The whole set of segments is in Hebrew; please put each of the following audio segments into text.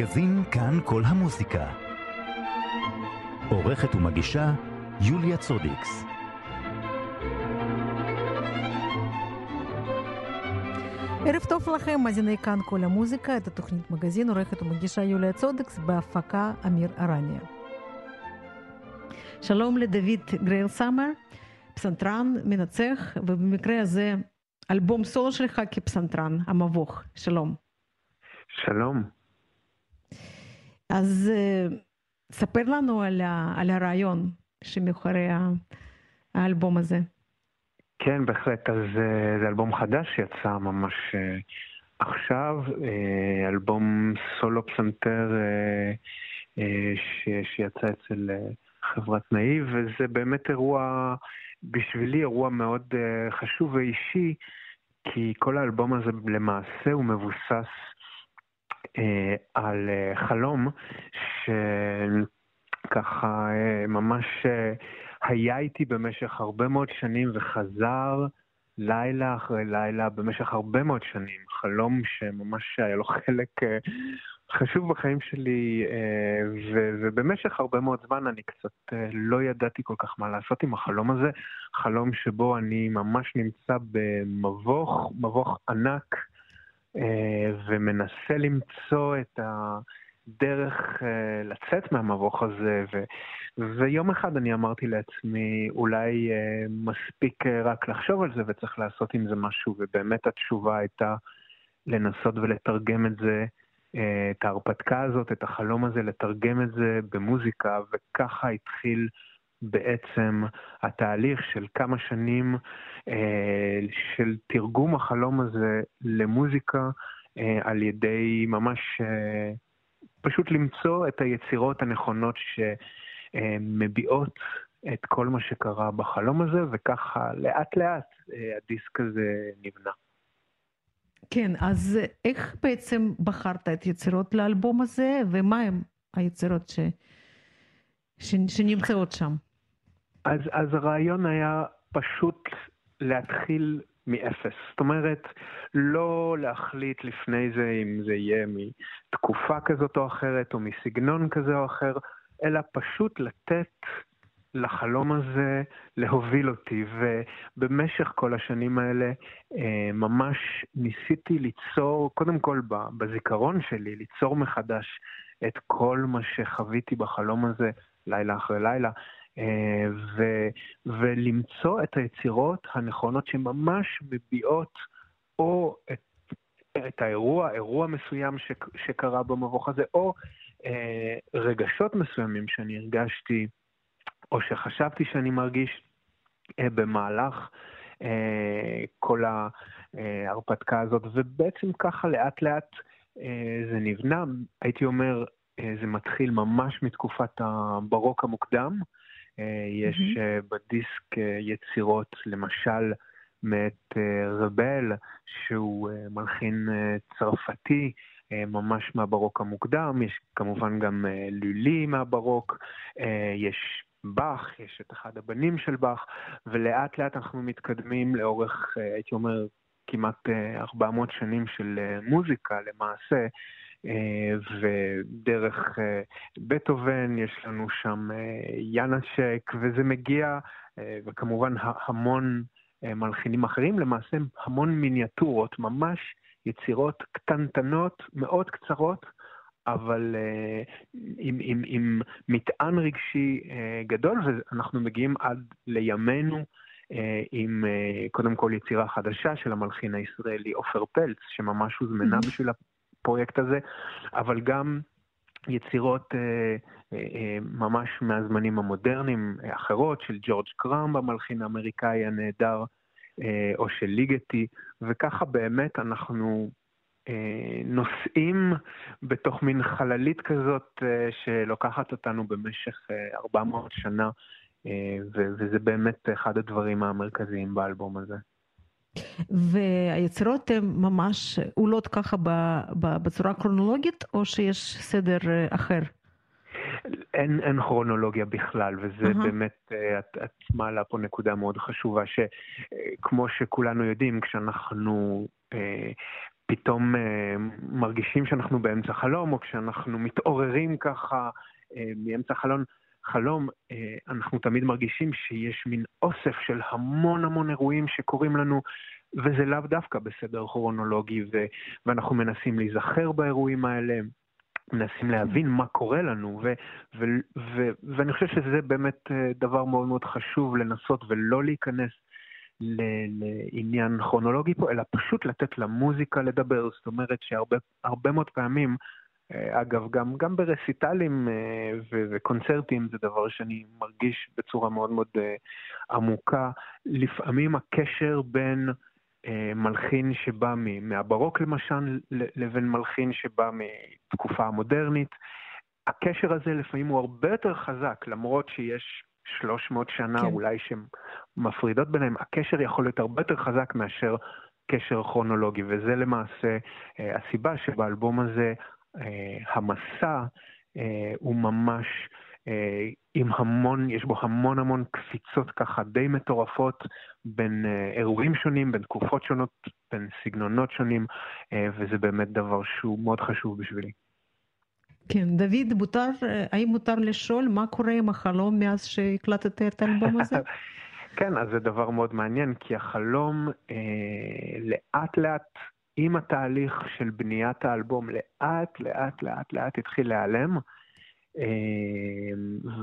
מגזין כאן כל המוזיקה. עורכת ומגישה יוליה צודיקס. ערב טוב לכם, מאזיני כאן כל המוזיקה, את התוכנית מגזין, עורכת ומגישה יוליה צודקס, בהפקה אמיר ארניה. שלום לדוד גרייל סאמר, פסנתרן, מנצח, ובמקרה הזה אלבום סולו שלך כפסנתרן, המבוך. שלום. שלום. אז uh, ספר לנו על, ה, על הרעיון שמאחורי האלבום הזה. כן, בהחלט. אז uh, זה אלבום חדש שיצא ממש uh, עכשיו, אלבום סולו פסנתר שיצא אצל חברת נאיב, וזה באמת אירוע, בשבילי אירוע מאוד חשוב ואישי, כי כל האלבום הזה למעשה הוא מבוסס אה, על אה, חלום שככה אה, ממש אה, היה איתי במשך הרבה מאוד שנים וחזר לילה אחרי לילה במשך הרבה מאוד שנים. חלום שממש היה לו חלק אה, חשוב בחיים שלי, אה, ו- ובמשך הרבה מאוד זמן אני קצת אה, לא ידעתי כל כך מה לעשות עם החלום הזה. חלום שבו אני ממש נמצא במבוך, מבוך ענק, אה, ומנסה למצוא את הדרך אה, לצאת מהמבוך הזה, ו, ויום אחד אני אמרתי לעצמי, אולי אה, מספיק רק לחשוב על זה וצריך לעשות עם זה משהו, ובאמת התשובה הייתה לנסות ולתרגם את זה, את ההרפתקה הזאת, את החלום הזה, לתרגם את זה במוזיקה, וככה התחיל בעצם התהליך של כמה שנים אה, של תרגום החלום הזה למוזיקה אה, על ידי ממש אה, פשוט למצוא את היצירות הנכונות שמביעות את כל מה שקרה בחלום הזה, וככה לאט לאט הדיסק הזה נבנה. כן, אז איך בעצם בחרת את יצירות לאלבום הזה, ומה הם היצירות ש... ש... שנמצאות שם? אז, אז הרעיון היה פשוט להתחיל מאפס. זאת אומרת, לא להחליט לפני זה אם זה יהיה מתקופה כזאת או אחרת, או מסגנון כזה או אחר, אלא פשוט לתת לחלום הזה להוביל אותי. ובמשך כל השנים האלה אה, ממש ניסיתי ליצור, קודם כל בזיכרון שלי, ליצור מחדש את כל מה שחוויתי בחלום הזה לילה אחרי לילה. אה, ו, ולמצוא את היצירות הנכונות שממש מביעות או את, את האירוע, אירוע מסוים ש, שקרה במבוך הזה, או אה, רגשות מסוימים שאני הרגשתי, או שחשבתי שאני מרגיש אה, במהלך אה, כל ההרפתקה הזאת, ובעצם ככה לאט לאט אה, זה נבנה. הייתי אומר, אה, זה מתחיל ממש מתקופת הברוק המוקדם, אה, יש mm-hmm. בדיסק אה, יצירות, למשל, מאת רבל, שהוא מלחין צרפתי, ממש מהברוק המוקדם, יש כמובן גם לולי מהברוק, יש באך, יש את אחד הבנים של באך, ולאט לאט אנחנו מתקדמים לאורך, הייתי אומר, כמעט 400 שנים של מוזיקה למעשה, אה, ודרך אה, בטהובן יש לנו שם אה, ינשק, וזה מגיע, וכמובן המון מלחינים אחרים, למעשה המון מיניאטורות, ממש יצירות קטנטנות, מאוד קצרות, אבל עם, עם, עם מטען רגשי גדול, ואנחנו מגיעים עד לימינו. עם קודם כל יצירה חדשה של המלחין הישראלי עופר פלץ, שממש הוזמנה. בשביל הפרויקט הזה, אבל גם יצירות אה, אה, אה, ממש מהזמנים המודרניים אחרות, של ג'ורג' קראם המלחין האמריקאי הנהדר, או של ליגטי, וככה באמת אנחנו נוסעים בתוך מין חללית כזאת שלוקחת אותנו במשך אה, 400 שנה, וזה באמת אחד הדברים המרכזיים באלבום הזה. והיצירות הן ממש עולות ככה בצורה כרונולוגית, או שיש סדר אה, אחר? אין, אין כרונולוגיה בכלל, וזה uh-huh. באמת, אה, את, את מעלה פה נקודה מאוד חשובה, שכמו שכולנו יודעים, כשאנחנו אה, פתאום מרגישים שאנחנו באמצע חלום, או כשאנחנו מתעוררים ככה מאמצע חלום, חלום, אנחנו תמיד מרגישים שיש מין אוסף של המון המון אירועים שקורים לנו, וזה לאו דווקא בסדר כרונולוגי, ו- ואנחנו מנסים להיזכר באירועים האלה. מנסים להבין מה קורה לנו, ו- ו- ו- ואני חושב שזה באמת דבר מאוד מאוד חשוב לנסות ולא להיכנס לעניין כרונולוגי פה, אלא פשוט לתת למוזיקה לדבר. זאת אומרת שהרבה מאוד פעמים, אגב, גם, גם ברסיטלים ו- וקונצרטים זה דבר שאני מרגיש בצורה מאוד מאוד עמוקה. לפעמים הקשר בין מלחין שבא מהברוק למשל, לבין מלחין שבא מתקופה המודרנית. הקשר הזה לפעמים הוא הרבה יותר חזק, למרות שיש 300 שנה כן. אולי שמפרידות ביניהם, הקשר יכול להיות הרבה יותר חזק מאשר קשר כרונולוגי, וזה למעשה הסיבה שבאלבום הזה המסע הוא ממש עם המון, יש בו המון המון קפיצות ככה די מטורפות בין אירועים שונים, בין תקופות שונות, בין סגנונות שונים, וזה באמת דבר שהוא מאוד חשוב בשבילי. כן, דוד, מותר, האם מותר לשאול מה קורה עם החלום מאז שהקלטת את האלבום הזה? כן, אז זה דבר מאוד מעניין, כי החלום אה, לאט לאט, עם התהליך של בניית האלבום, לאט לאט לאט לאט התחיל להיעלם.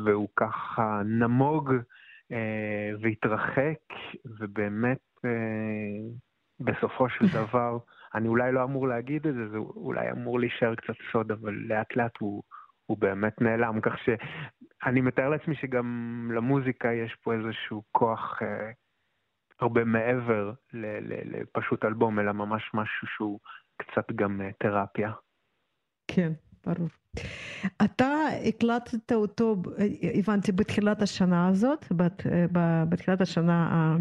והוא ככה נמוג והתרחק, ובאמת בסופו של דבר, אני אולי לא אמור להגיד את זה, זה אולי אמור להישאר קצת סוד, אבל לאט לאט הוא, הוא באמת נעלם, כך שאני מתאר לעצמי שגם למוזיקה יש פה איזשהו כוח אה, הרבה מעבר לפשוט אלבום, אלא ממש משהו שהוא קצת גם תרפיה. כן, ברור. אתה הקלטת אותו, הבנתי, בתחילת השנה הזאת, בתחילת השנה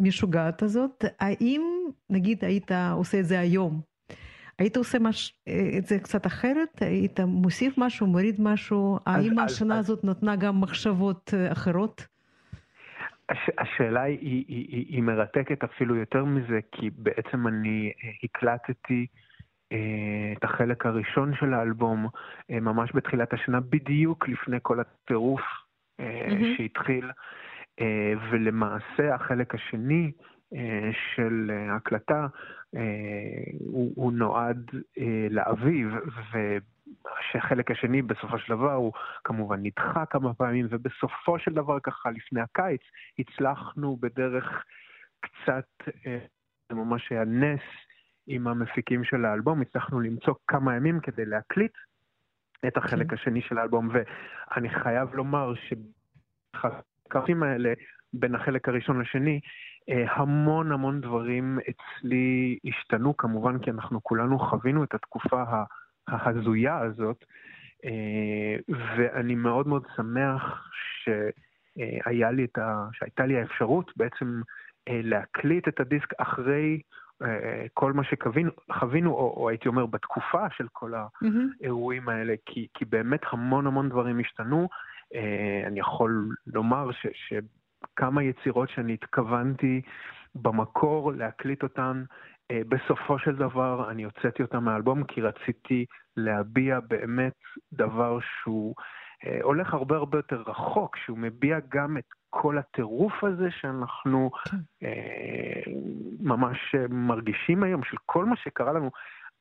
המשוגעת הזאת. האם, נגיד, היית עושה את זה היום? היית עושה מש... את זה קצת אחרת? היית מוסיף משהו, מוריד משהו? האם השנה אז, הזאת נתנה גם מחשבות אחרות? הש, השאלה היא, היא, היא, היא מרתקת אפילו יותר מזה, כי בעצם אני הקלטתי את החלק הראשון של האלבום ממש בתחילת השנה, בדיוק לפני כל הטירוף mm-hmm. שהתחיל, ולמעשה החלק השני של ההקלטה הוא, הוא נועד לאביב, ושהחלק השני בסופו של דבר הוא כמובן נדחה כמה פעמים, ובסופו של דבר ככה לפני הקיץ הצלחנו בדרך קצת, זה ממש היה נס, עם המפיקים של האלבום, הצלחנו למצוא כמה ימים כדי להקליט את החלק השני של האלבום, ואני חייב לומר שבחלקים האלה, בין החלק הראשון לשני, המון המון דברים אצלי השתנו, כמובן כי אנחנו כולנו חווינו את התקופה ההזויה הזאת, ואני מאוד מאוד שמח שהיה לי את ה... שהייתה לי האפשרות בעצם להקליט את הדיסק אחרי כל מה שחווינו, או, או הייתי אומר בתקופה של כל האירועים האלה, כי, כי באמת המון המון דברים השתנו. אני יכול לומר ש, שכמה יצירות שאני התכוונתי במקור להקליט אותן, בסופו של דבר אני הוצאתי אותן מהאלבום כי רציתי להביע באמת דבר שהוא הולך הרבה הרבה יותר רחוק, שהוא מביע גם את כל הטירוף הזה שאנחנו כן. אה, ממש מרגישים היום, של כל מה שקרה לנו.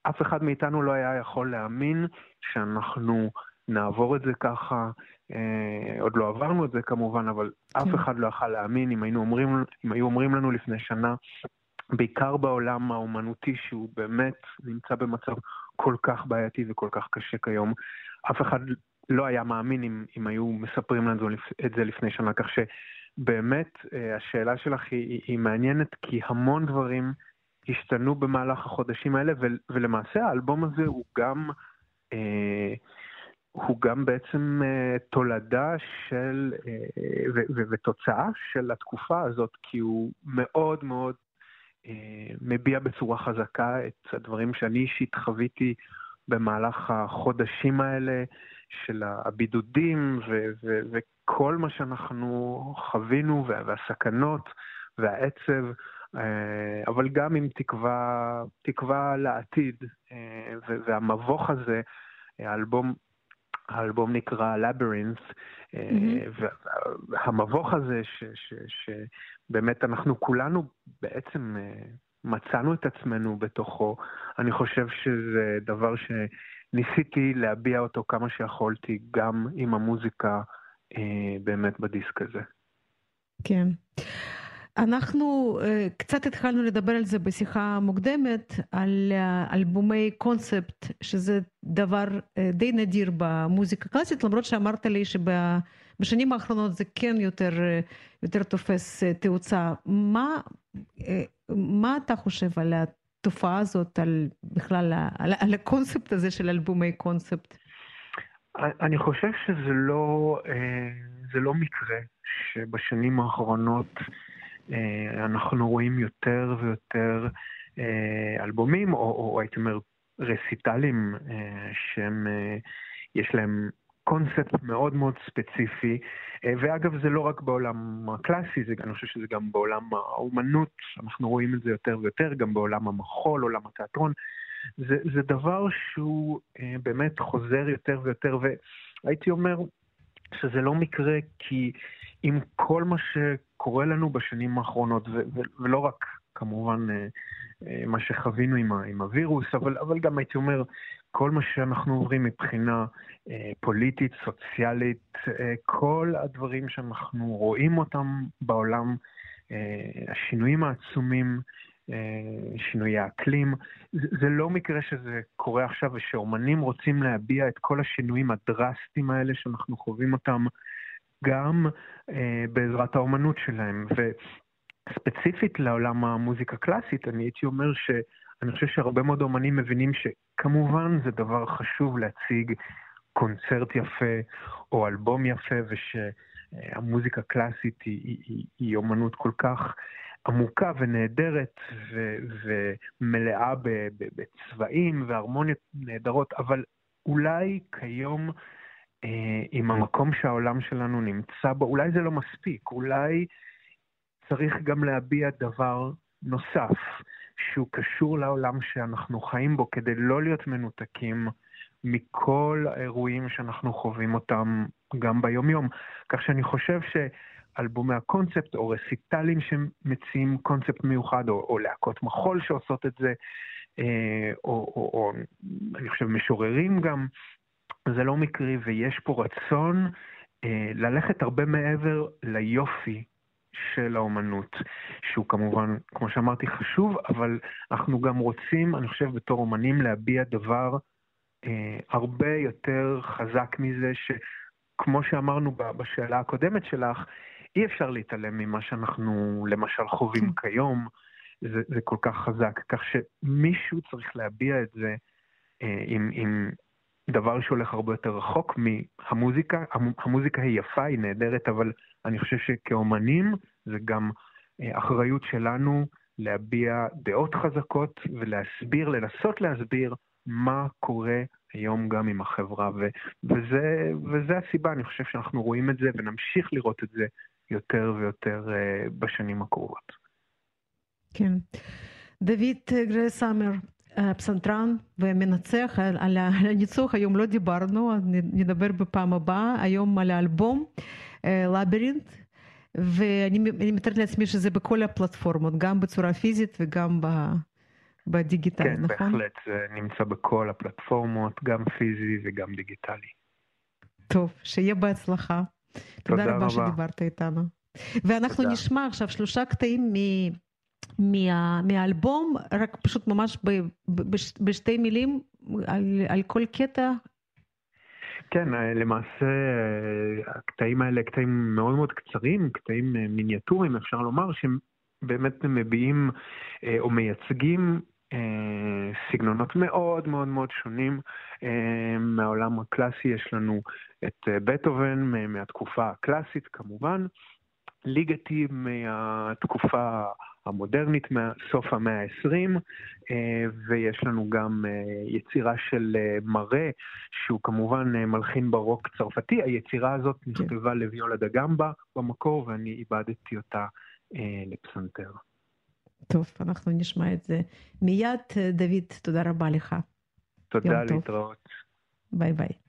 אף אחד מאיתנו לא היה יכול להאמין שאנחנו נעבור את זה ככה. אה, עוד לא עברנו את זה כמובן, אבל כן. אף אחד לא יכל להאמין אם, אומרים, אם היו אומרים לנו לפני שנה, בעיקר בעולם האומנותי, שהוא באמת נמצא במצב כל כך בעייתי וכל כך קשה כיום. אף אחד לא היה מאמין אם, אם היו מספרים לנו את זה לפני שנה, כך שבאמת אה, השאלה שלך היא, היא מעניינת, כי המון דברים השתנו במהלך החודשים האלה, ו, ולמעשה האלבום הזה הוא גם, אה, הוא גם בעצם אה, תולדה של, אה, ו, ו, ותוצאה של התקופה הזאת, כי הוא מאוד מאוד מביע בצורה חזקה את הדברים שאני אישית חוויתי במהלך החודשים האלה. של הבידודים ו- ו- וכל מה שאנחנו חווינו והסכנות והעצב, אבל גם עם תקווה, תקווה לעתיד, והמבוך הזה, האלבום, האלבום נקרא Labyrinth, mm-hmm. והמבוך הזה, ש, ש, שבאמת אנחנו כולנו בעצם מצאנו את עצמנו בתוכו, אני חושב שזה דבר שניסיתי להביע אותו כמה שיכולתי, גם עם המוזיקה אה, באמת בדיסק הזה. כן. אנחנו uh, קצת התחלנו לדבר על זה בשיחה מוקדמת, על אלבומי קונספט, שזה דבר די נדיר במוזיקה קלאסית, למרות שאמרת לי שבשנים האחרונות זה כן יותר, uh, יותר תופס uh, תאוצה. מה, uh, מה אתה חושב על התופעה הזאת, על בכלל, על, על הקונספט הזה של אלבומי קונספט? אני חושב שזה לא, זה לא מקרה שבשנים האחרונות אה, אנחנו רואים יותר ויותר אה, אלבומים, או, או הייתי אומר רסיטלים, אה, שהם, יש להם קונספט מאוד מאוד ספציפי, ואגב זה לא רק בעולם הקלאסי, זה, אני חושב שזה גם בעולם האומנות, אנחנו רואים את זה יותר ויותר, גם בעולם המחול, עולם התיאטרון. זה, זה דבר שהוא באמת חוזר יותר ויותר, והייתי אומר שזה לא מקרה כי עם כל מה שקורה לנו בשנים האחרונות, ו- ו- ולא רק כמובן אה, אה, מה שחווינו עם, ה- עם הווירוס, אבל, אבל גם הייתי אומר, כל מה שאנחנו עוברים מבחינה אה, פוליטית, סוציאלית, אה, כל הדברים שאנחנו רואים אותם בעולם, אה, השינויים העצומים, אה, שינויי האקלים. זה, זה לא מקרה שזה קורה עכשיו ושאומנים רוצים להביע את כל השינויים הדרסטיים האלה שאנחנו חווים אותם גם אה, בעזרת האומנות שלהם. וספציפית לעולם המוזיקה הקלאסית, אני הייתי אומר שאני חושב שהרבה מאוד אומנים מבינים שכמובן זה דבר חשוב להציג קונצרט יפה או אלבום יפה, ושהמוזיקה הקלאסית היא, היא, היא, היא אומנות כל כך עמוקה ונהדרת ו, ומלאה בצבעים והרמוניות נהדרות, אבל אולי כיום אה, עם המקום שהעולם שלנו נמצא בו, אולי זה לא מספיק, אולי צריך גם להביע דבר נוסף, שהוא קשור לעולם שאנחנו חיים בו, כדי לא להיות מנותקים מכל האירועים שאנחנו חווים אותם גם ביומיום. כך שאני חושב שאלבומי הקונספט, או רסיטלים שמציעים קונספט מיוחד, או, או להקות מחול שעושות את זה, אה, או, או, או אני חושב משוררים גם, זה לא מקרי ויש פה רצון אה, ללכת הרבה מעבר ליופי של האומנות, שהוא כמובן, כמו שאמרתי, חשוב, אבל אנחנו גם רוצים, אני חושב, בתור אומנים, להביע דבר אה, הרבה יותר חזק מזה, שכמו שאמרנו בשאלה הקודמת שלך, אי אפשר להתעלם ממה שאנחנו למשל חווים כן. כיום, זה, זה כל כך חזק, כך שמישהו צריך להביע את זה אה, עם, עם דבר שהולך הרבה יותר רחוק מהמוזיקה. המוזיקה היא יפה, היא נהדרת, אבל אני חושב שכאומנים זה גם אה, אחריות שלנו להביע דעות חזקות ולהסביר, לנסות להסביר מה קורה היום גם עם החברה. ו- וזה, וזה הסיבה, אני חושב שאנחנו רואים את זה ונמשיך לראות את זה יותר ויותר uh, בשנים הקרובות. כן. דוד גרסאמר, פסנתרן ומנצח, על הניצוח היום לא דיברנו, נדבר בפעם הבאה, היום על האלבום לבירינט, ואני מתארת לעצמי שזה בכל הפלטפורמות, גם בצורה פיזית וגם בדיגיטל, כן, נכון? כן, בהחלט, זה נמצא בכל הפלטפורמות, גם פיזי וגם דיגיטלי. טוב, שיהיה בהצלחה. תודה, תודה רבה שדיברת איתנו. ואנחנו תודה. נשמע עכשיו שלושה קטעים מ... מה, מהאלבום, רק פשוט ממש ב, ב, בשתי מילים על, על כל קטע. כן, למעשה הקטעים האלה קטעים מאוד מאוד קצרים, קטעים מיניאטוריים אפשר לומר, שהם באמת מביעים או מייצגים סגנונות מאוד מאוד מאוד שונים מהעולם הקלאסי. יש לנו את בטהובן מהתקופה הקלאסית כמובן, ליגטי מהתקופה המודרנית מסוף המאה ה-20, אה, ויש לנו גם אה, יצירה של אה, מראה, שהוא כמובן מלחין ברוק צרפתי. היצירה הזאת כן. נכתבה לוויולה דה גמבה במקור, ואני איבדתי אותה לפסנתר. טוב, אנחנו נשמע את זה מיד. דוד, תודה רבה לך. תודה, להתראות. ביי ביי.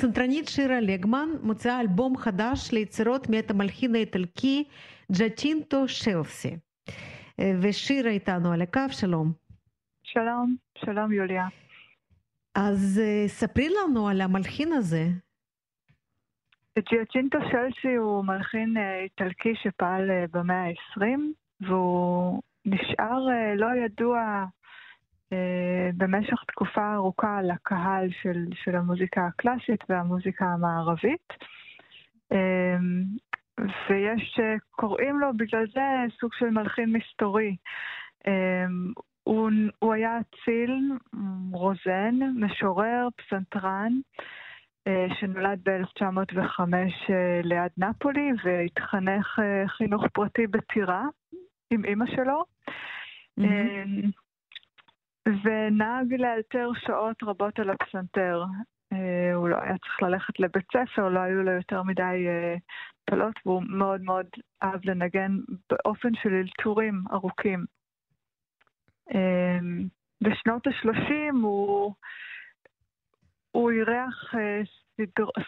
הפסנתרנית שירה לגמן מוציאה אלבום חדש ליצירות מאת המלחין האיטלקי ג'אצ'ינטו שלסי. ושירה איתנו על הקו, שלום. שלום, שלום יוליה. אז ספרי לנו על המלחין הזה. ג'יאצ'ינטו שלסי הוא מלחין איטלקי שפעל במאה ה-20, והוא נשאר לא ידוע במשך תקופה ארוכה לקהל של, של המוזיקה הקלאסית והמוזיקה המערבית. ויש, קוראים לו בגלל זה סוג של מלחין מסתורי. הוא, הוא היה אציל, רוזן, משורר, פסנתרן, שנולד ב-1905 ליד נפולי והתחנך חינוך פרטי בטירה עם אימא שלו. Mm-hmm. ונהג לאלתר שעות רבות על הפסנתר. הוא לא היה צריך ללכת לבית ספר, לא היו לו יותר מדי פלות, והוא מאוד מאוד אהב לנגן באופן של אלתורים ארוכים. בשנות ה-30 הוא, אירח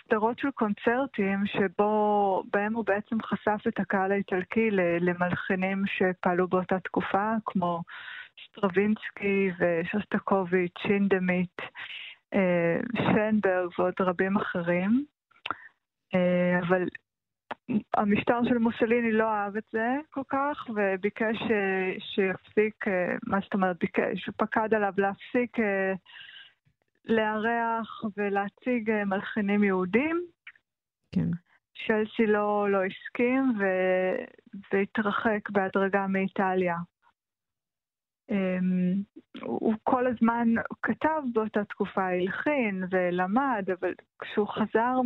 סדרות של קונצרטים שבהם הוא בעצם חשף את הקהל האיטלקי למלחינים שפעלו באותה תקופה, כמו סטרווינסקי ושוסטקוביץ', הינדמית, שנברג ועוד רבים אחרים. אבל המשטר של מוסוליני לא אהב את זה כל כך, וביקש שיפסיק, מה זאת אומרת ביקש? הוא פקד עליו להפסיק לארח ולהציג מלחינים יהודים. כן. שלסי לא, לא הסכים ו... והתרחק בהדרגה מאיטליה. הוא כל הזמן כתב באותה תקופה, הלחין ולמד, אבל כשהוא חזר.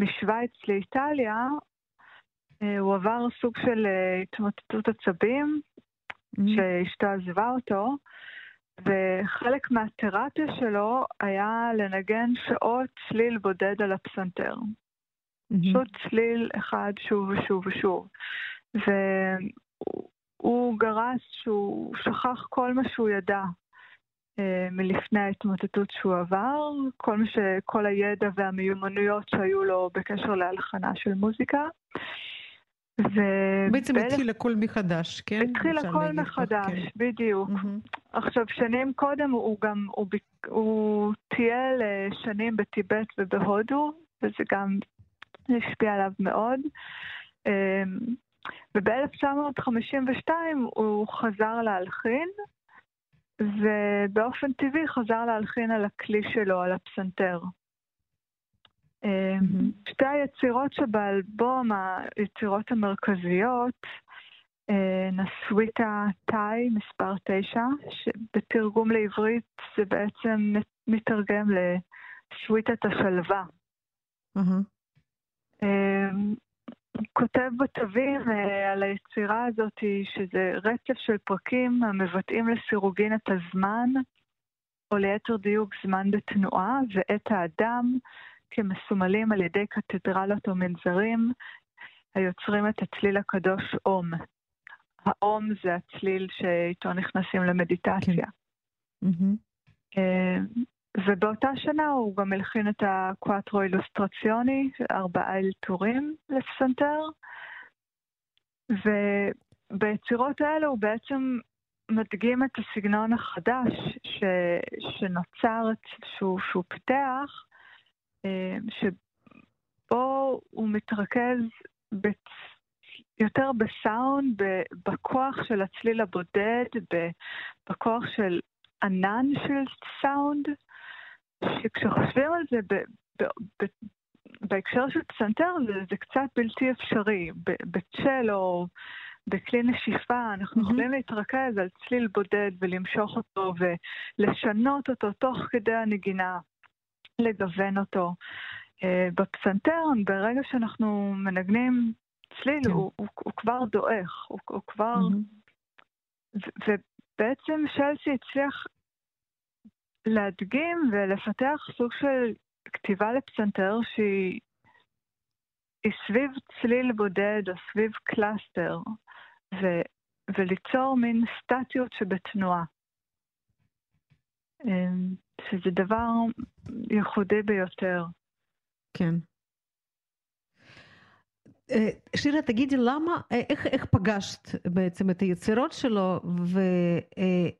משוויץ לאיטליה, הוא עבר סוג של התמוטטות עצבים, mm-hmm. שאשתו עזבה אותו, וחלק מהתרפיה שלו היה לנגן שעות צליל בודד על הפסנתר. פשוט mm-hmm. צליל אחד שוב ושוב ושוב. והוא גרס שהוא שכח כל מה שהוא ידע אה, מלפני ההתמוטטות שהוא עבר, כל, ש... כל הידע והמיומנויות שהיו לו בקשר להלחנה של מוזיקה. ו... בעצם באלף... התחיל הכל מחדש, כן? התחיל הכל מחדש, כן. בדיוק. Mm-hmm. עכשיו, שנים קודם הוא גם, הוא, הוא טייל אה, שנים בטיבט ובהודו, וזה גם השפיע עליו מאוד. אמ, וב-1952 הוא חזר להלחין, ובאופן טבעי חזר להלחין על הכלי שלו, על הפסנתר. Mm-hmm. שתי היצירות שבאלבום, היצירות המרכזיות, אה, נסוויטה טאי, מספר 9, שבתרגום לעברית זה בעצם מתרגם לסוויטת השלווה. Mm-hmm. כותב בתווים אה, על היצירה הזאת שזה רצף של פרקים המבטאים לסירוגין את הזמן, או ליתר דיוק זמן בתנועה, ואת האדם כמסומלים על ידי קתדרלות או מנזרים היוצרים את הצליל הקדוש אום. האום זה הצליל שאיתו נכנסים למדיטציה. כן. Mm-hmm. ובאותה שנה הוא גם הלחין את הקואטרו אילוסטרציוני, ארבעה אלתורים לפסנתר, וביצירות האלה הוא בעצם מדגים את הסגנון החדש ש, שנוצר, שהוא, שהוא פיתח, אה, שבו הוא מתרכז בצ... יותר בסאונד, בכוח של הצליל הבודד, בכוח של ענן של סאונד, שכשחושבים על זה ב, ב, ב, בהקשר של פסנתר זה, זה קצת בלתי אפשרי. בצ'לו, בכלי נשיפה, אנחנו mm-hmm. יכולים להתרכז על צליל בודד ולמשוך אותו ולשנות אותו תוך כדי הנגינה, לגוון אותו. Uh, בפסנתר, ברגע שאנחנו מנגנים צליל, כן. הוא, הוא, הוא כבר דועך, הוא, הוא כבר... Mm-hmm. ובעצם שלסי הצליח להדגים ולפתח סוג של כתיבה לפסנתר שהיא סביב צליל בודד או סביב cluster, ו, וליצור מין סטטיות שבתנועה. אמ, שזה דבר ייחודי ביותר. כן. אה, שירה, תגידי למה, אה, איך, איך פגשת בעצם את היצירות שלו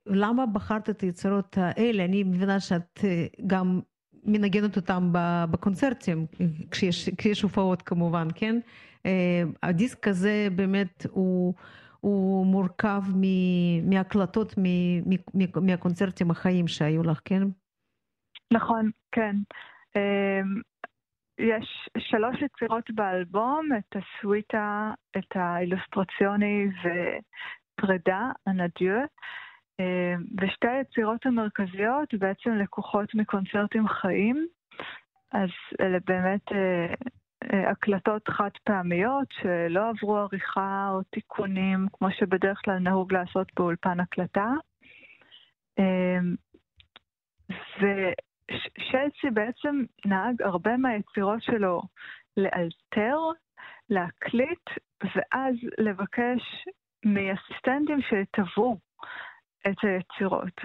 ולמה בחרת את היצירות האלה? אני מבינה שאת גם מנגנת אותם בקונצרטים, כשיש, כשיש הופעות כמובן, כן? הדיסק הזה באמת הוא, הוא מורכב מהקלטות מהקונצרטים החיים שהיו לך, כן? נכון, כן. יש שלוש יצירות באלבום, את הסוויטה, את האילוסטרציוני ופרידה, אנדיו, ושתי היצירות המרכזיות בעצם לקוחות מקונצרטים חיים, אז אלה באמת הקלטות חד פעמיות שלא עברו עריכה או תיקונים, כמו שבדרך כלל נהוג לעשות באולפן הקלטה. ושלסי בעצם נהג הרבה מהיצירות שלו לאלתר, להקליט, ואז לבקש מאסיסטנטים שיתוו את היצירות.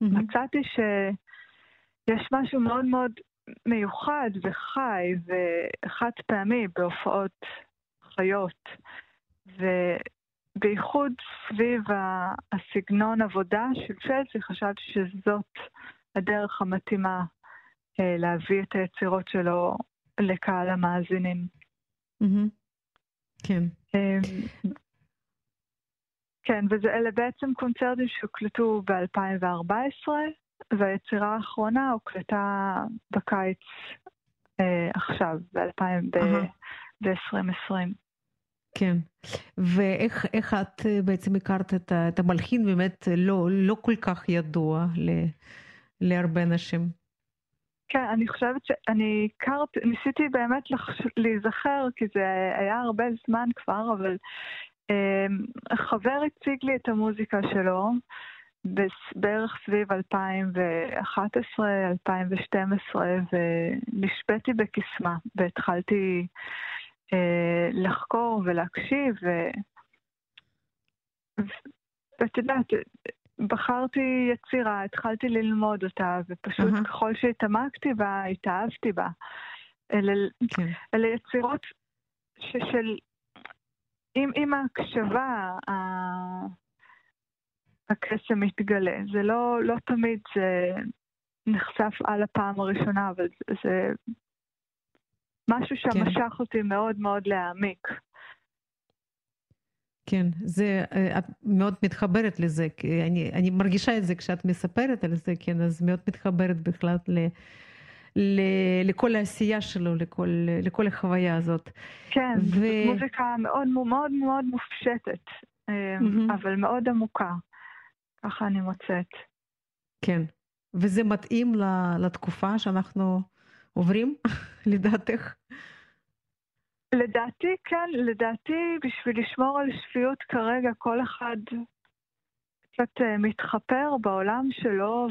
ומצאתי שיש משהו מאוד מאוד מיוחד וחי וחד פעמי בהופעות חיות. ובייחוד סביב הסגנון עבודה של צ'לסי, חשבתי שזאת הדרך המתאימה אה, להביא את היצירות שלו לקהל המאזינים. כן. אמ, כן, ואלה בעצם קונצרטים שהוקלטו ב-2014, והיצירה האחרונה הוקלטה בקיץ אה, עכשיו, ב-2020. כן, ואיך את אה, בעצם הכרת את, את המלחין באמת לא, לא כל כך ידוע ל, להרבה נשים? כן, אני חושבת שאני הכרתי, ניסיתי באמת לחש... להיזכר, כי זה היה הרבה זמן כבר, אבל אה, חבר הציג לי את המוזיקה שלו, בערך סביב 2011, 2012, ונשבתי בקסמה, והתחלתי אה, לחקור ולהקשיב, ו... ואת יודעת, בחרתי יצירה, התחלתי ללמוד אותה, ופשוט uh-huh. ככל שהתעמקתי בה, התאהבתי בה. אלה, כן. אלה יצירות ש, של... עם, עם ההקשבה, הקסם מתגלה. זה לא, לא תמיד זה נחשף על הפעם הראשונה, אבל זה, זה משהו כן. שמשך כן. אותי מאוד מאוד להעמיק. כן, זה, את מאוד מתחברת לזה, כי אני, אני מרגישה את זה כשאת מספרת על זה, כן, אז מאוד מתחברת בכלל ל, ל, לכל העשייה שלו, לכל, לכל החוויה הזאת. כן, ו... זאת מוזיקה מאוד מאוד מאוד מופשטת, mm-hmm. אבל מאוד עמוקה. ככה אני מוצאת. כן, וזה מתאים לתקופה שאנחנו עוברים, לדעתך? לדעתי כן, לדעתי בשביל לשמור על שפיות כרגע כל אחד קצת אה, מתחפר בעולם שלו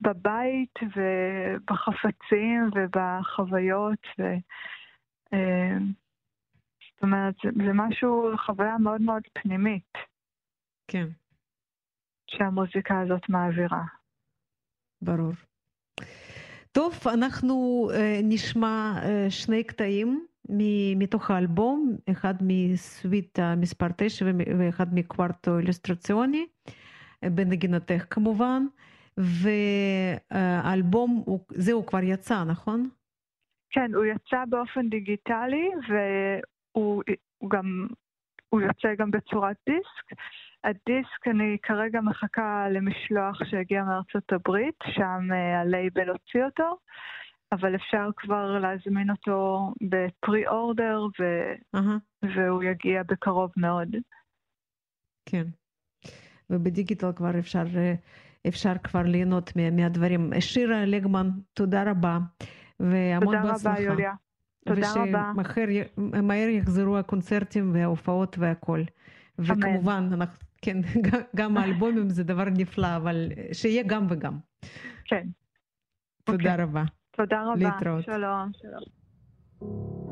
ובבית אה, ובחפצים ובחוויות. ו... אה, זאת אומרת, זה משהו, חוויה מאוד מאוד פנימית. כן. שהמוזיקה הזאת מעבירה. ברור. טוב, אנחנו uh, נשמע uh, שני קטעים מתוך האלבום, אחד מסוויטה מספר 9 ואחד מקוורטו אילוסטרציוני, בנגינתך כמובן, והאלבום, זהו כבר יצא, נכון? כן, הוא יצא באופן דיגיטלי והוא גם, הוא יוצא גם בצורת דיסק. הדיסק, אני כרגע מחכה למשלוח שהגיע מארצות הברית, שם אה, הלייבל הוציא אותו, אבל אפשר כבר להזמין אותו בפרי אורדר, ו... uh-huh. והוא יגיע בקרוב מאוד. כן, ובדיגיטל כבר אפשר, אה, אפשר כבר ליהנות מהדברים. שירה לגמן, תודה רבה, והמון בהצלחה. תודה רבה, יוליה. תודה רבה. ושמהר יחזרו הקונצרטים וההופעות והכל. וכמובן, אנחנו כן, גם האלבומים זה דבר נפלא, אבל שיהיה גם וגם. כן. תודה אוקיי. רבה. תודה רבה. להתראות. שלום, שלום.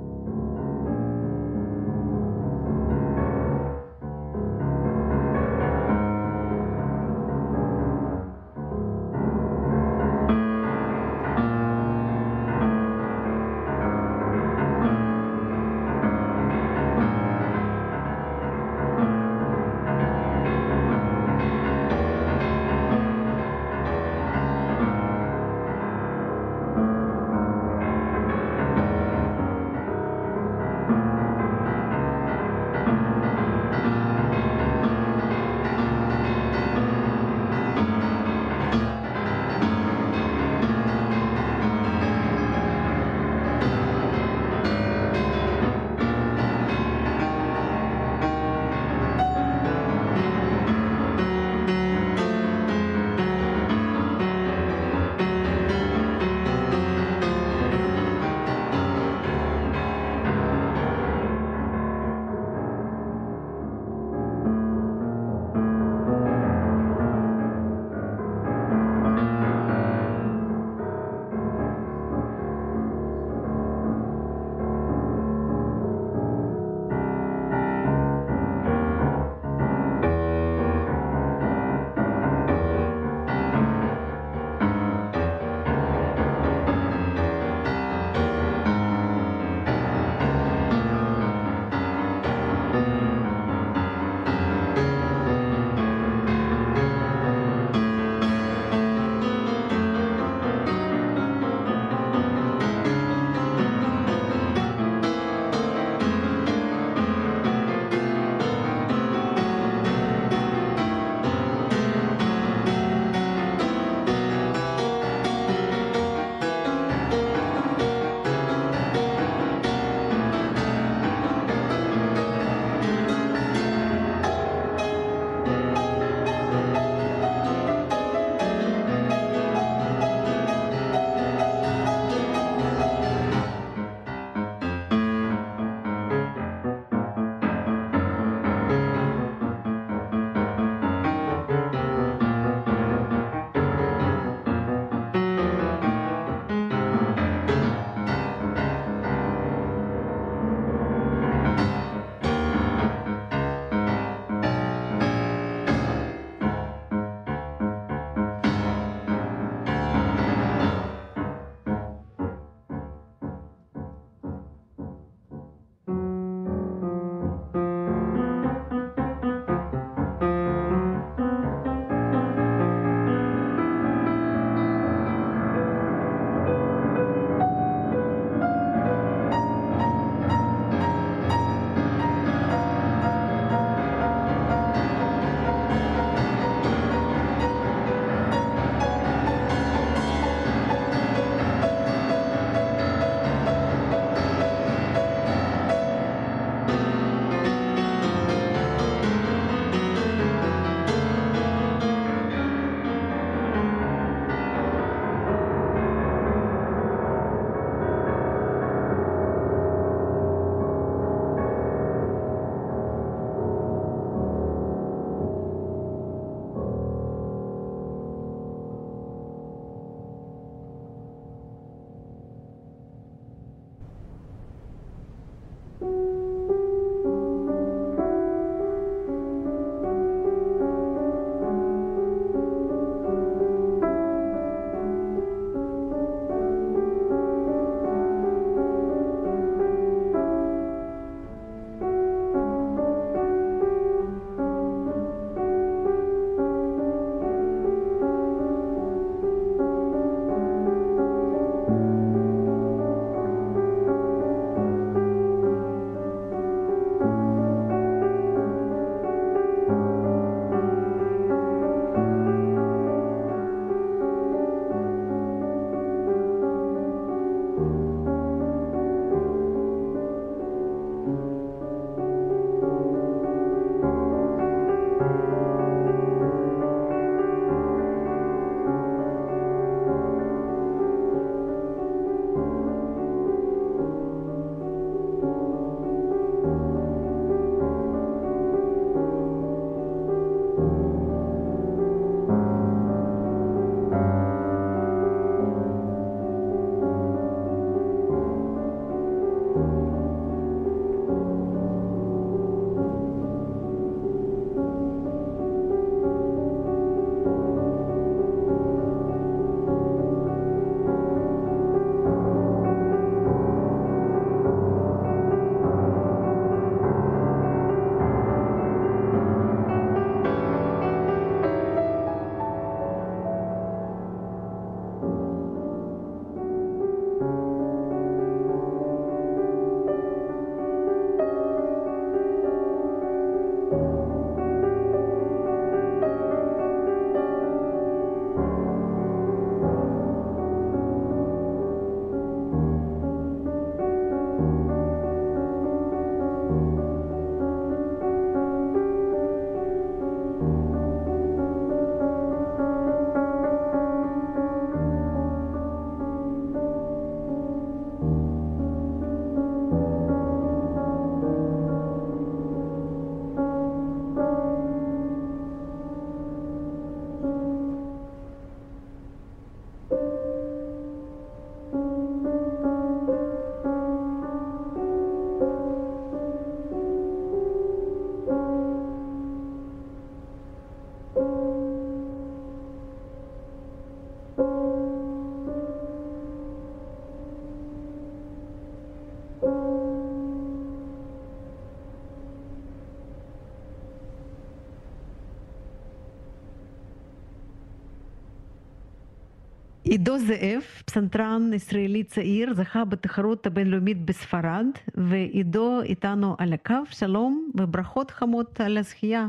עידו זאב, פסנתרן ישראלי צעיר, זכה בתחרות הבינלאומית בספרד, ועידו איתנו על הקו, שלום וברכות חמות על הזכייה.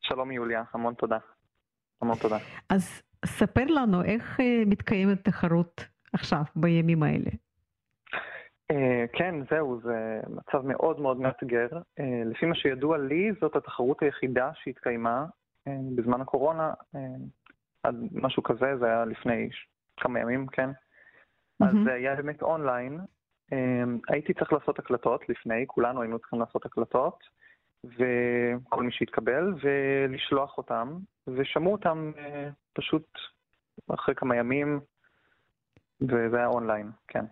שלום יוליה, המון תודה. המון תודה. אז ספר לנו איך אה, מתקיימת תחרות עכשיו, בימים האלה. אה, כן, זהו, זה מצב מאוד מאוד מאתגר. אה, לפי מה שידוע לי, זאת התחרות היחידה שהתקיימה בזמן הקורונה. עד משהו כזה, זה היה לפני כמה ימים, כן? אז זה היה באמת אונליין. הייתי צריך לעשות הקלטות לפני, כולנו היינו צריכים לעשות הקלטות. וכל מי שהתקבל, ולשלוח אותם, ושמעו אותם אה, פשוט אחרי כמה ימים, וזה היה אונליין, כן.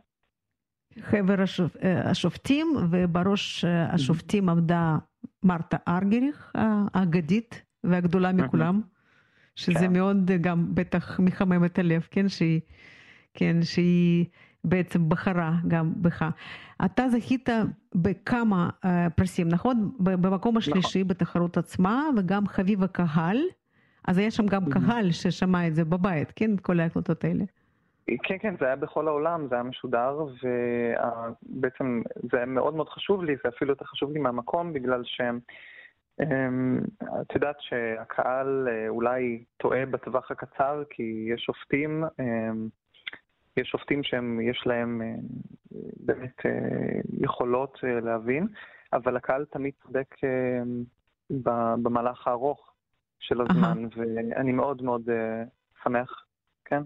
חבר השופ... אה, השופטים, ובראש אה, השופטים עמדה מרתה ארגריך, האגדית והגדולה מכולם, שזה כן. מאוד גם בטח מחמם את הלב, כן, שהיא, כן, שהיא בעצם בחרה גם בך. אתה זכית בכמה uh, פרסים, נכון? במקום נכון. השלישי נכון. בתחרות עצמה, וגם חביב הקהל. אז היה שם גם mm-hmm. קהל ששמע את זה בבית, כן? כל ההקלטות האלה. כן, כן, זה היה בכל העולם, זה היה משודר, ובעצם זה היה מאוד מאוד חשוב לי, זה אפילו יותר חשוב לי מהמקום, בגלל שהם... אמ, את יודעת שהקהל אה, אולי טועה בטווח הקצר, כי יש שופטים אמ, יש שופטים שיש להם אה, באמת אה, יכולות להבין, אבל הקהל תמיד צודק במהלך הארוך של הזמן, Aha. ואני מאוד מאוד שמח, כן.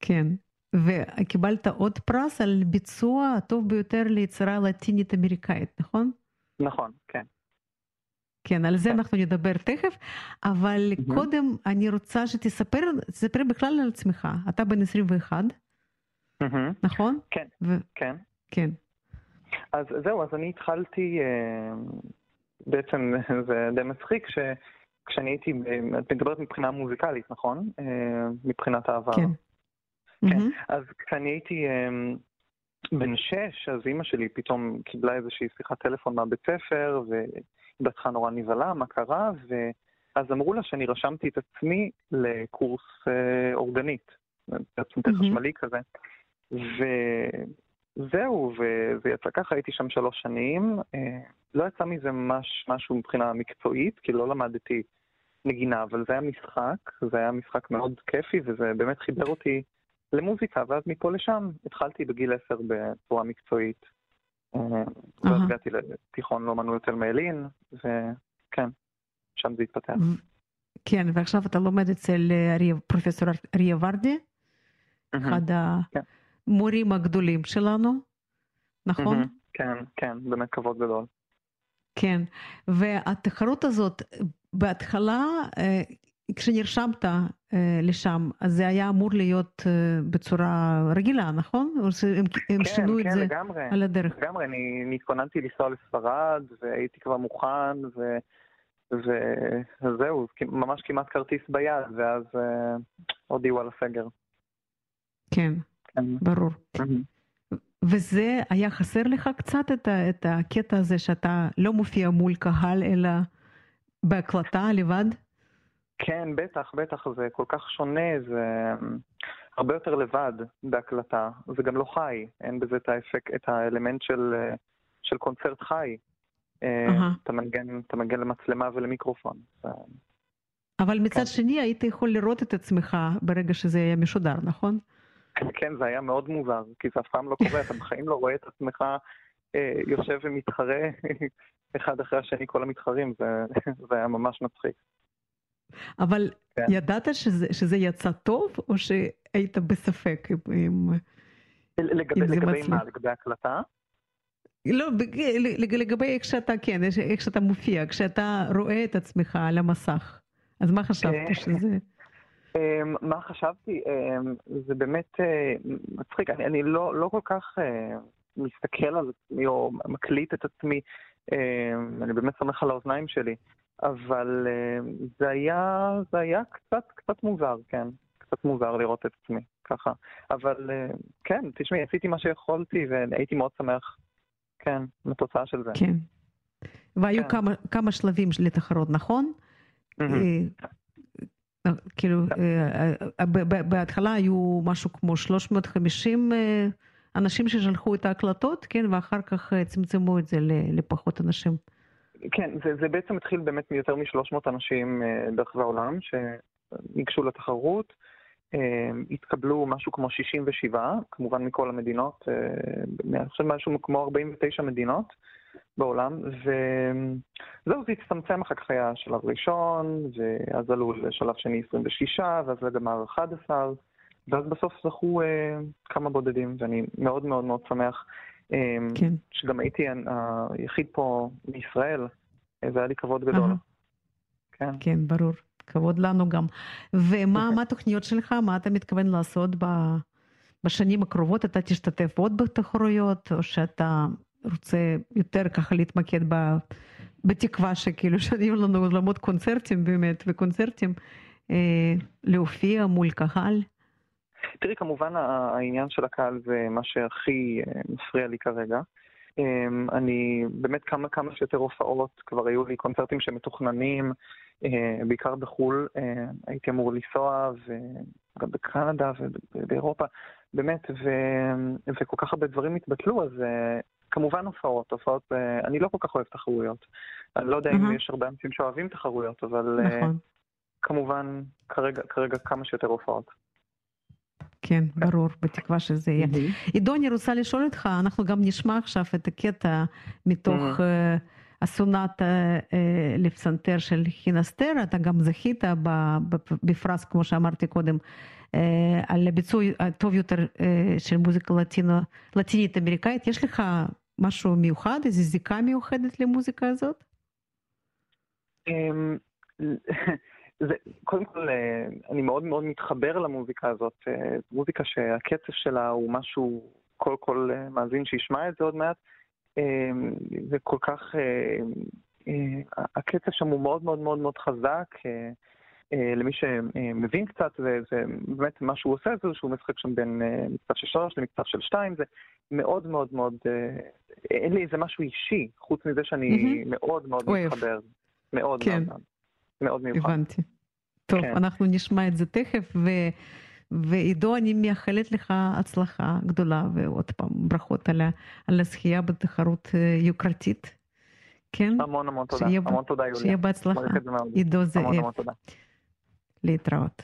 כן. וקיבלת עוד פרס על ביצוע הטוב ביותר ליצירה לטינית אמריקאית, נכון? נכון, כן. כן, על זה. אנחנו נדבר תכף, אבל mm-hmm. קודם אני רוצה שתספר, תספר בכלל על עצמך. אתה בן 21, נכון? כן, כן. כן. אז זהו, אז אני התחלתי, אה, בעצם זה די מצחיק, כשאני הייתי, את מדברת מבחינה מוזיקלית, נכון? אה, מבחינת העבר. כן. כן, אז כשאני הייתי אה, בן שש, אז אימא שלי פתאום קיבלה איזושהי שיחת טלפון מהבית ספר, והיא בטחה נורא נבהלה, מה קרה, ואז אמרו לה שאני רשמתי את עצמי לקורס אורגנית, פסנתר חשמלי כזה. וזהו, וזה יצא ככה, הייתי שם שלוש שנים. אה, לא יצא מזה ממש משהו מבחינה מקצועית, כי לא למדתי נגינה, אבל זה היה משחק, זה היה משחק מאוד כיפי, וזה באמת חיבר אותי למוזיקה, ואז מפה לשם התחלתי בגיל עשר בצורה מקצועית. ואז הגעתי לתיכון לאומנות תל מאלין, וכן, שם זה התפתח. כן, ועכשיו אתה לומד אצל אה, פרופסור אריה ורדי, אחד כן. המורים הגדולים שלנו, נכון? כן, כן, באמת כבוד גדול. כן, והתחרות הזאת, בהתחלה, אה, כשנרשמת אה, לשם, אז זה היה אמור להיות אה, בצורה רגילה, נכון? או שהם כן, שינו כן, את זה לגמרי, על הדרך? לגמרי, אני התכוננתי לנסוע לספרד, והייתי כבר מוכן, ו... וזהו, ממש כמעט כרטיס ביד, ואז הודיעו על הסגר. כן. כן. ברור. וזה היה חסר לך קצת את, ה, את הקטע הזה שאתה לא מופיע מול קהל אלא בהקלטה לבד? כן, בטח, בטח, זה כל כך שונה, זה אמ, הרבה יותר לבד בהקלטה, זה גם לא חי, אין בזה את האפקט, את האלמנט של, של קונצרט חי. Uh-huh. אתה, מנגן, אתה מנגן למצלמה ולמיקרופון. אבל מצד כן. שני היית יכול לראות את עצמך ברגע שזה היה משודר, נכון? כן, זה היה מאוד מוזר, כי זה אף פעם לא קורה, אתה בחיים לא רואה את עצמך אה, יושב ומתחרה אחד אחרי השני, כל המתחרים, זה, זה היה ממש מצחיק. אבל כן. ידעת שזה, שזה יצא טוב, או שהיית בספק אם, לגבי, אם זה לגבי מצליח? מה? לגבי הקלטה? לא, לגבי איך שאתה, כן, איך שאתה מופיע, כשאתה רואה את עצמך על המסך, אז מה חשבת אה, שזה? אמ, מה חשבתי? אמ, זה באמת אה, מצחיק, אני, אני לא, לא כל כך אה, מסתכל על עצמי או מקליט את עצמי, אמ, אני באמת סומך על האוזניים שלי, אבל זה היה, זה היה קצת, קצת מוזר, כן, קצת מוזר לראות את עצמי ככה, אבל כן, תשמעי, עשיתי מה שיכולתי והייתי מאוד שמח, כן, לתוצאה של זה. כן. והיו כן. כמה, כמה שלבים לתחרות, נכון? Mm-hmm. כאילו, בהתחלה היו משהו כמו 350 אנשים ששלחו את ההקלטות, כן, ואחר כך צמצמו את זה לפחות אנשים. כן, זה, זה בעצם התחיל באמת מיותר מ-300 אנשים ברחבי העולם שניגשו לתחרות. התקבלו משהו כמו 67, כמובן מכל המדינות, אני חושב משהו כמו 49 מדינות. בעולם, וזהו, זה הצטמצם, אחר כך היה שלב ראשון, ואז עלו לשלב שני 26, ואז לגמר 11, ואז בסוף זכו אה, כמה בודדים, ואני מאוד מאוד מאוד שמח אה, כן. שגם הייתי היחיד פה מישראל, זה היה לי כבוד גדול. כן. כן, ברור. כבוד לנו גם. ומה אוקיי. התוכניות שלך? מה אתה מתכוון לעשות בשנים הקרובות? אתה תשתתף עוד בתחרויות, או שאתה רוצה יותר ככה להתמקד ב... בתקווה שכאילו שיהיו לנו עולמות קונצרטים באמת, וקונצרטים, אה, להופיע מול קהל? תראי, כמובן העניין של הקהל זה מה שהכי אה, מפריע לי כרגע. אה, אני באמת כמה כמה שיותר הופעות, כבר היו לי קונצרטים שמתוכננים, אה, בעיקר בחו"ל, הייתי אמור לנסוע, וגם בקנדה ובאירופה, באמת, ו... וכל כך הרבה דברים התבטלו, אז כמובן הופעות, הופעות, אה, אני לא כל כך אוהב תחרויות. אני לא יודע אם יש הרבה אנשים שאוהבים תחרויות, אבל אה, נכון. כמובן, כרגע, כרגע כמה שיותר הופעות. כן, ברור, בתקווה שזה יהיה. עידו, אני רוצה לשאול אותך, אנחנו גם נשמע עכשיו את הקטע מתוך הסונטה אה, לפסנתר של חינסטר, אתה גם זכית בפרס, כמו שאמרתי קודם, על הביצוע הטוב יותר של מוזיקה לטינית אמריקאית. יש לך משהו מיוחד, איזו זיקה מיוחדת למוזיקה הזאת? זה, קודם כל, אה, אני מאוד מאוד מתחבר למוזיקה הזאת. אה, מוזיקה שהקצב שלה הוא משהו, כל כל אה, מאזין שישמע את זה עוד מעט, זה כל כך, הקצב שם הוא מאוד מאוד מאוד מאוד חזק. למי שמבין קצת, זה, זה באמת מה שהוא עושה זה שהוא משחק שם בין מקצב של שלוש למקצב של שתיים, זה מאוד מאוד מאוד, אין לי איזה משהו אישי, חוץ מזה שאני mm-hmm. מאוד מאוד. מתחבר. מאוד כן. מאוד מאוד מיוחד. הבנתי. טוב, כן. אנחנו נשמע את זה תכף, ו... ועידו, אני מייחלת לך הצלחה גדולה, ועוד פעם, ברכות על, ה... על הזכייה בתחרות יוקרתית. כן? המון המון תודה, המון תודה יוליה. שיהיה בהצלחה. עידו זאב. המון המון תודה. להתראות.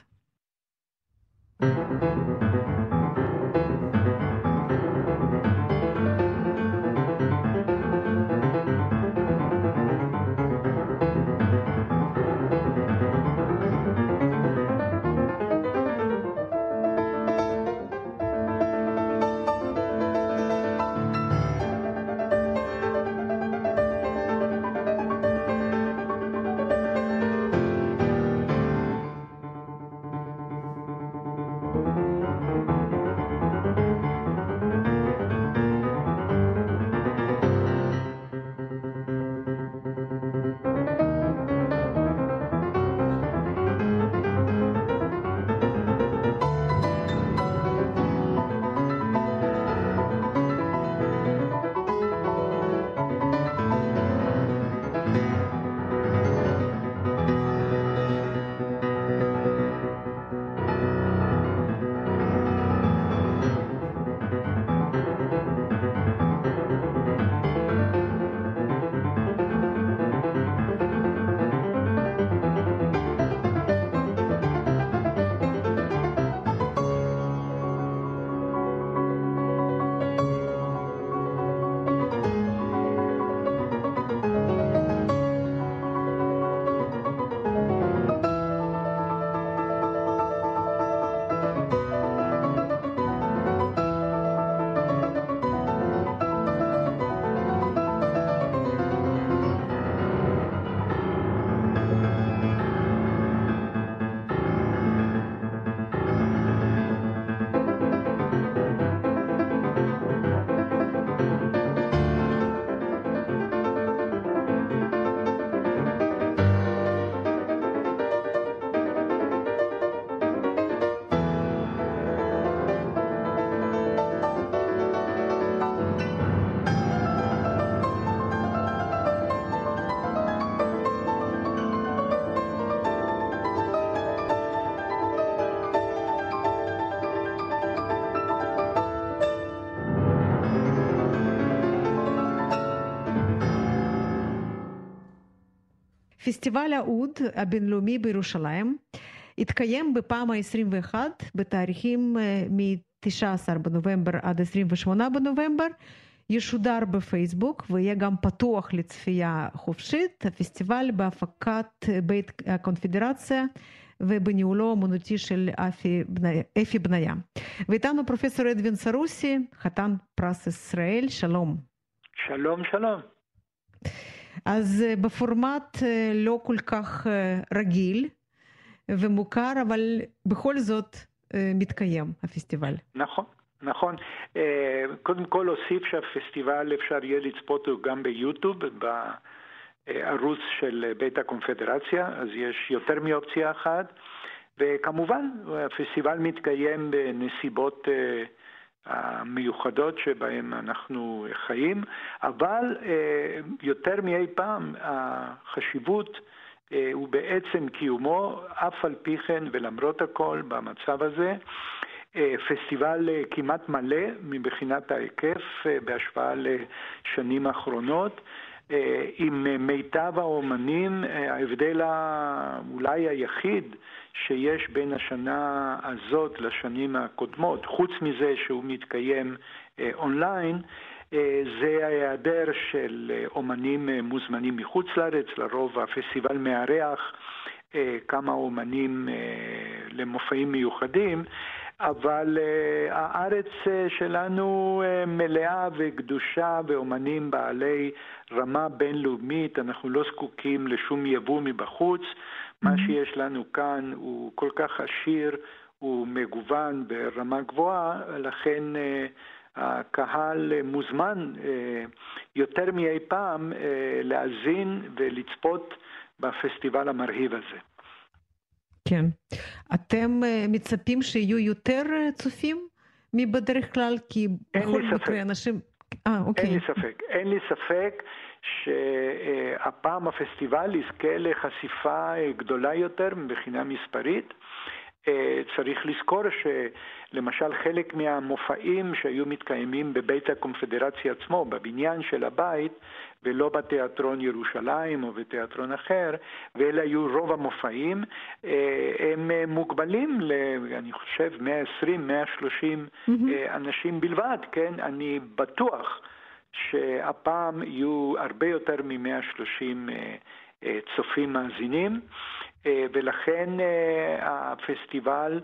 פסטיבל האוד הבינלאומי בירושלים התקיים בפעם ה-21 בתאריכים מ-19 בנובמבר עד 28 בנובמבר. ישודר בפייסבוק ויהיה גם פתוח לצפייה חופשית. הפסטיבל בהפקת בית הקונפדרציה ובניהולו האמנותי של אפי בניה. ואיתנו פרופסור אדווין סרוסי, חתן פרס ישראל, שלום. שלום, שלום. אז בפורמט לא כל כך רגיל ומוכר, אבל בכל זאת מתקיים הפסטיבל. נכון. נכון. קודם כל אוסיף שהפסטיבל אפשר יהיה לצפות גם ביוטיוב, בערוץ של בית הקונפדרציה, אז יש יותר מאופציה אחת. וכמובן, הפסטיבל מתקיים בנסיבות המיוחדות שבהן אנחנו חיים, אבל יותר מאי פעם החשיבות הוא בעצם קיומו, אף על פי כן ולמרות הכל במצב הזה. פסטיבל כמעט מלא מבחינת ההיקף בהשוואה לשנים האחרונות, עם מיטב האומנים, ההבדל אולי היחיד שיש בין השנה הזאת לשנים הקודמות, חוץ מזה שהוא מתקיים אונליין, זה ההיעדר של אומנים מוזמנים מחוץ לארץ, לרוב הפסטיבל מארח כמה אומנים למופעים מיוחדים. אבל uh, הארץ uh, שלנו uh, מלאה וגדושה באומנים בעלי רמה בינלאומית, אנחנו לא זקוקים לשום יבוא מבחוץ, mm-hmm. מה שיש לנו כאן הוא כל כך עשיר, הוא מגוון ברמה גבוהה, לכן uh, הקהל uh, מוזמן uh, יותר מאי פעם uh, להאזין ולצפות בפסטיבל המרהיב הזה. כן. אתם מצפים שיהיו יותר צופים מבדרך כלל? כי בכל מקרה אנשים... אה, אוקיי. אין לי ספק. אין לי ספק שהפעם הפסטיבל יזכה לחשיפה גדולה יותר מבחינה מספרית. צריך לזכור שלמשל חלק מהמופעים שהיו מתקיימים בבית הקונפדרציה עצמו, בבניין של הבית, ולא בתיאטרון ירושלים או בתיאטרון אחר, ואלה היו רוב המופעים, הם מוגבלים ל... אני חושב 120, 130 mm-hmm. אנשים בלבד, כן? אני בטוח שהפעם יהיו הרבה יותר מ-130 צופים מאזינים. ולכן הפסטיבל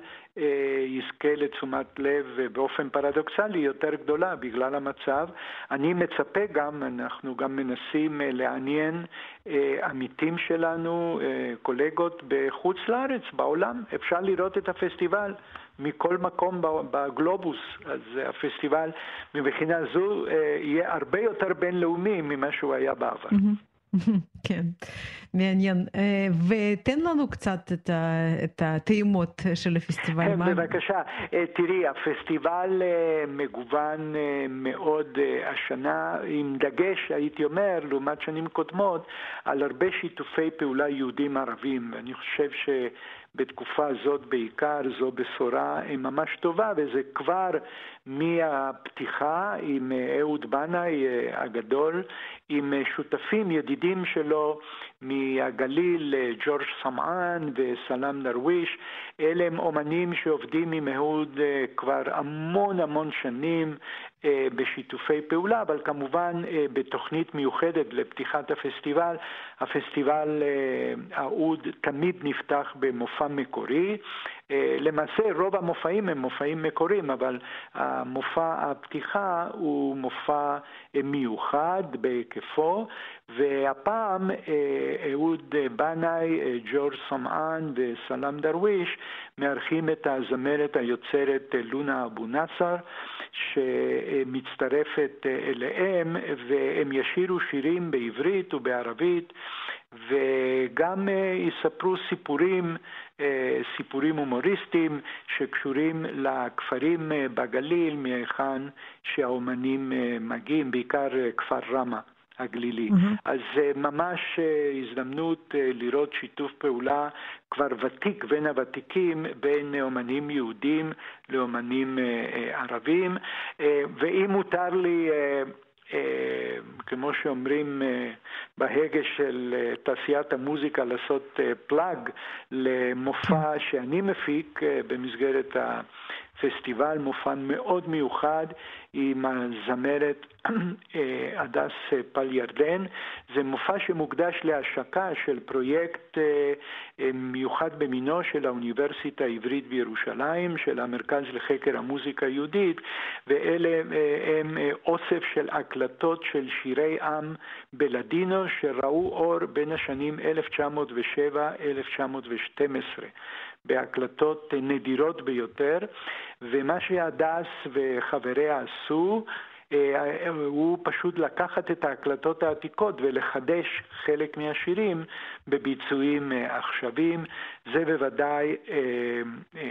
יזכה לתשומת לב באופן פרדוקסלי יותר גדולה בגלל המצב. אני מצפה גם, אנחנו גם מנסים לעניין עמיתים שלנו, קולגות בחוץ לארץ, בעולם, אפשר לראות את הפסטיבל. מכל מקום בגלובוס, אז הפסטיבל מבחינה זו יהיה הרבה יותר בינלאומי ממה שהוא היה בעבר. Mm-hmm. כן, מעניין. ותן לנו קצת את הטעימות של הפסטיבל. בבקשה. תראי, הפסטיבל מגוון מאוד השנה, עם דגש, הייתי אומר, לעומת שנים קודמות, על הרבה שיתופי פעולה יהודים ערבים. אני חושב ש... בתקופה הזאת בעיקר זו בשורה ממש טובה, וזה כבר מהפתיחה עם אהוד בנאי הגדול, עם שותפים ידידים שלו מהגליל, ג'ורג' סמען וסלאם דרוויש. אלה הם אומנים שעובדים עם אהוד כבר המון המון שנים בשיתופי פעולה, אבל כמובן בתוכנית מיוחדת לפתיחת הפסטיבל. הפסטיבל האוד תמיד נפתח במופע מקורי. למעשה רוב המופעים הם מופעים מקוריים, אבל מופע הפתיחה הוא מופע מיוחד בהיקפו, והפעם אהוד בנאי, ג'ורג' סמען וסלאם דרוויש מארחים את הזמרת היוצרת לונה אבו נאסר, שמצטרפת אליהם, והם ישירו שירים בעברית ובערבית, וגם יספרו סיפורים סיפורים הומוריסטיים שקשורים לכפרים בגליל, מהיכן שהאומנים מגיעים, בעיקר כפר רמה. הגלילי. Mm-hmm. אז ממש הזדמנות לראות שיתוף פעולה כבר ותיק בין הוותיקים, בין אומנים יהודים לאומנים ערבים. ואם מותר לי כמו שאומרים בהגה של תעשיית המוזיקה, לעשות פלאג למופע שאני מפיק במסגרת הפסטיבל, מופע מאוד מיוחד עם הזמרת הדס פל ירדן. זה מופע שמוקדש להשקה של פרויקט מיוחד במינו של האוניברסיטה העברית בירושלים, של המרכז לחקר המוזיקה היהודית, ואלה הם אוסף של הקלטות של שירי עם בלדינו שראו אור בין השנים 1907-1912. בהקלטות נדירות ביותר, ומה שהדס וחבריה עשו, הוא פשוט לקחת את ההקלטות העתיקות ולחדש חלק מהשירים בביצועים עכשוויים. זה בוודאי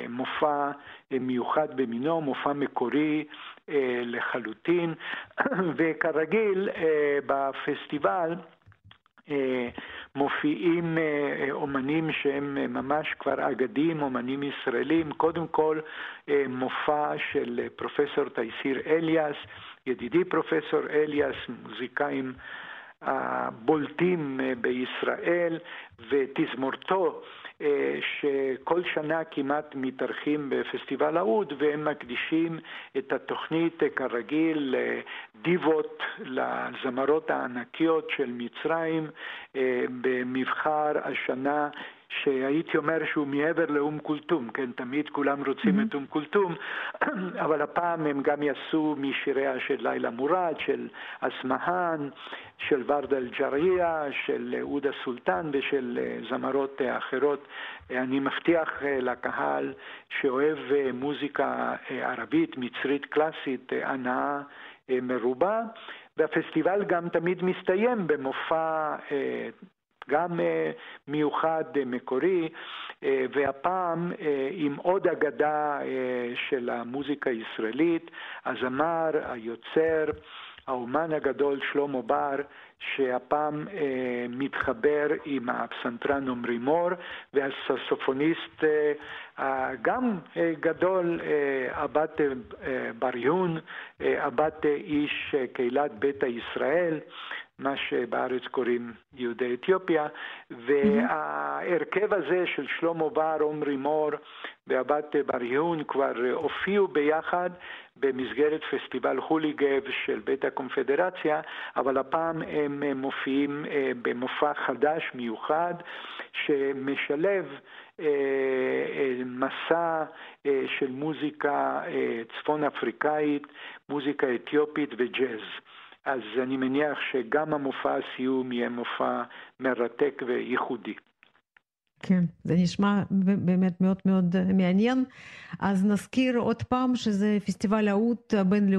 מופע מיוחד במינו, מופע מקורי לחלוטין, וכרגיל בפסטיבל מופיעים אומנים שהם ממש כבר אגדים, אומנים ישראלים. קודם כל מופע של פרופסור תייסיר אליאס, ידידי פרופסור אליאס, מוזיקאים הבולטים בישראל, ותזמורתו שכל שנה כמעט מתארחים בפסטיבל האוד והם מקדישים את התוכנית כרגיל לדיבות, לזמרות הענקיות של מצרים במבחר השנה שהייתי אומר שהוא מעבר לאום כולתום, כן, תמיד כולם רוצים mm-hmm. את אום כולתום, אבל הפעם הם גם יעשו משיריה של לילה מורד, של אסמהאן, של ורדה אל-ג'ריה, של עודה סולטן ושל זמרות אחרות. אני מבטיח לקהל שאוהב מוזיקה ערבית, מצרית קלאסית, הנאה מרובה. והפסטיבל גם תמיד מסתיים במופע גם מיוחד מקורי, והפעם עם עוד אגדה של המוזיקה הישראלית, הזמר, היוצר, האומן הגדול שלמה בר, שהפעם אה, מתחבר עם הפסנתרן עמרי מור והססופוניסט אה, גם אה, גדול, אה, אבת אה, בר יון, אה, אבת אה, איש אה, קהילת ביתא ישראל, מה שבארץ קוראים יהודי אתיופיה, וההרכב הזה של שלמה בר, עמרי מור והבת בר יהון כבר הופיעו ביחד במסגרת פסטיבל הוליגב של בית הקונפדרציה, אבל הפעם הם מופיעים במופע חדש מיוחד שמשלב מסע של מוזיקה צפון אפריקאית, מוזיקה אתיופית וג'אז. אז אני מניח שגם המופע הסיום יהיה מופע מרתק וייחודי. כן, זה נשמע באמת מאוד מאוד מעניין. אז נזכיר עוד פעם שזה פסטיבל האוד הבינלאומי.